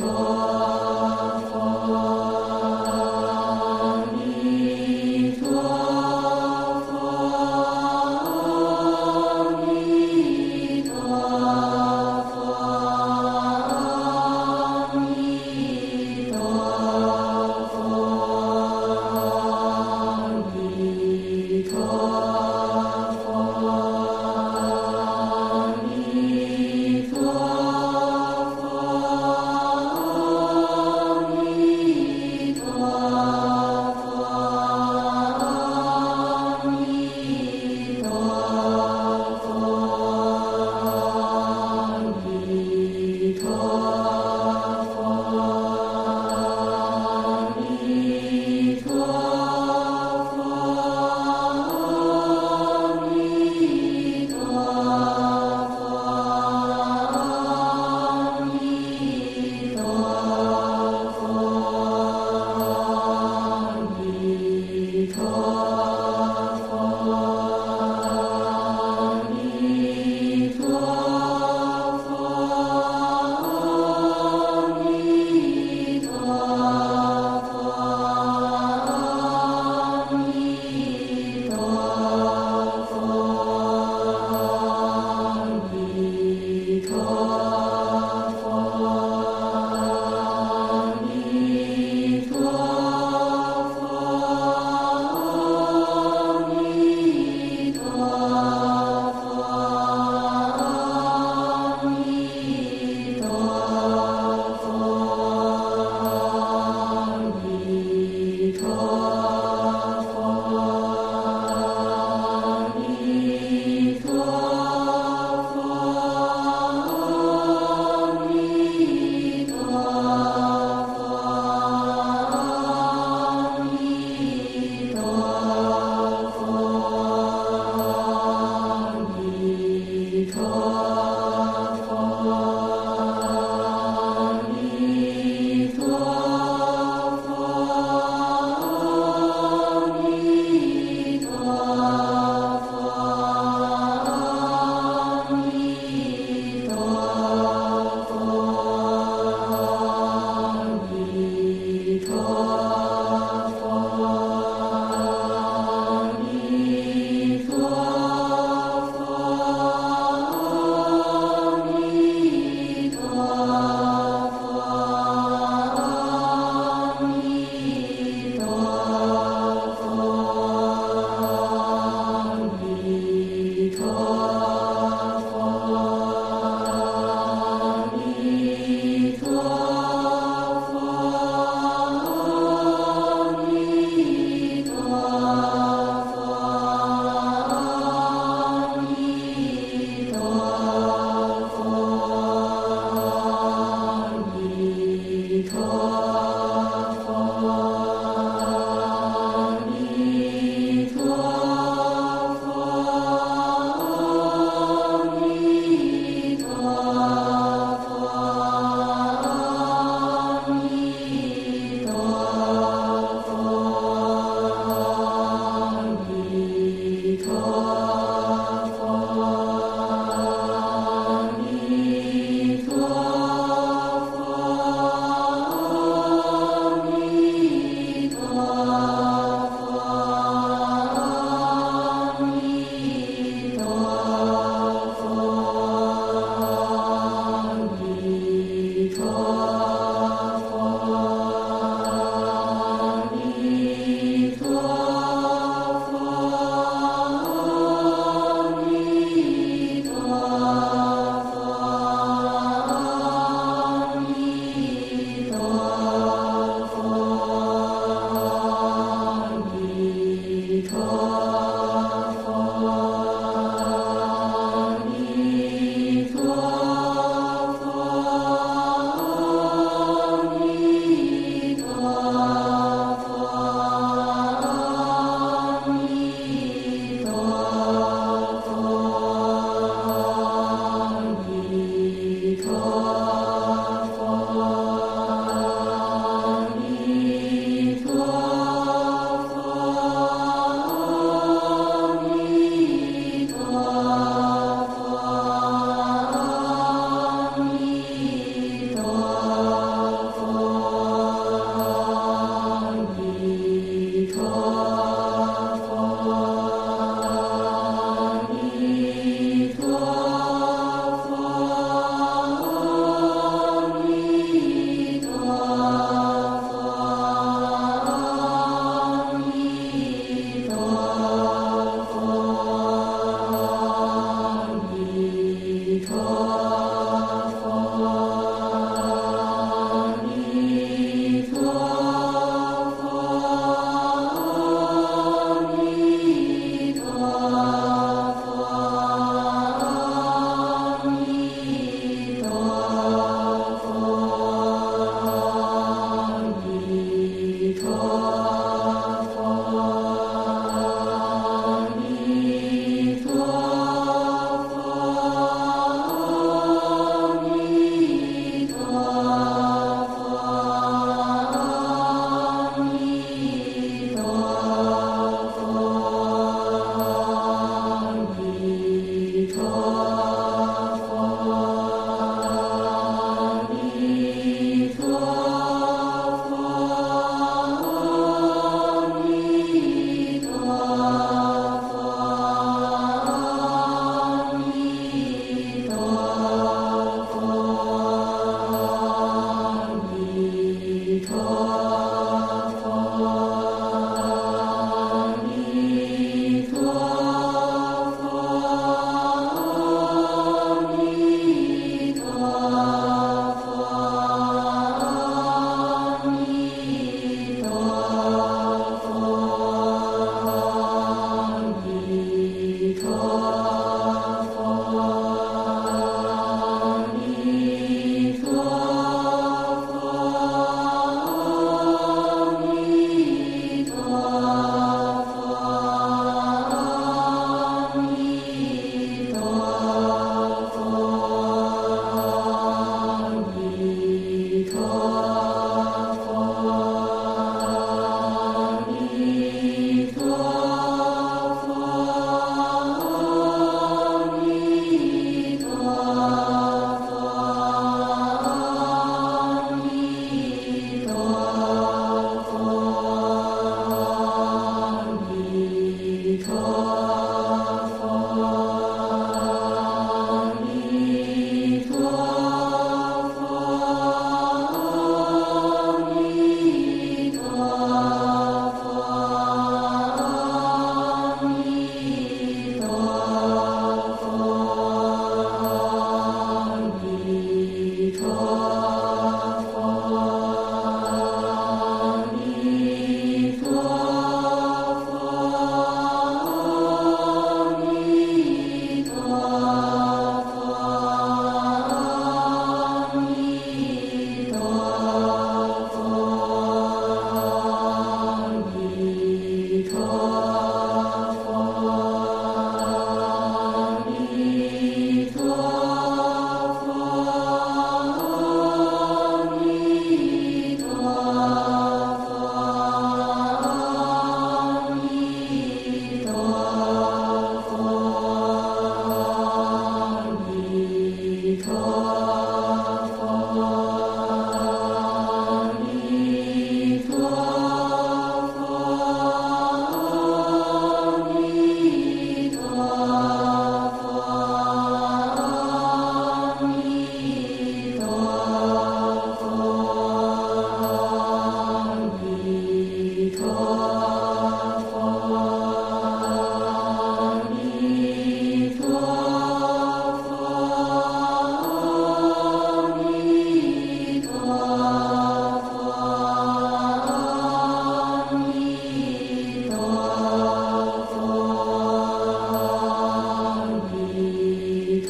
Lord.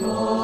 Lord.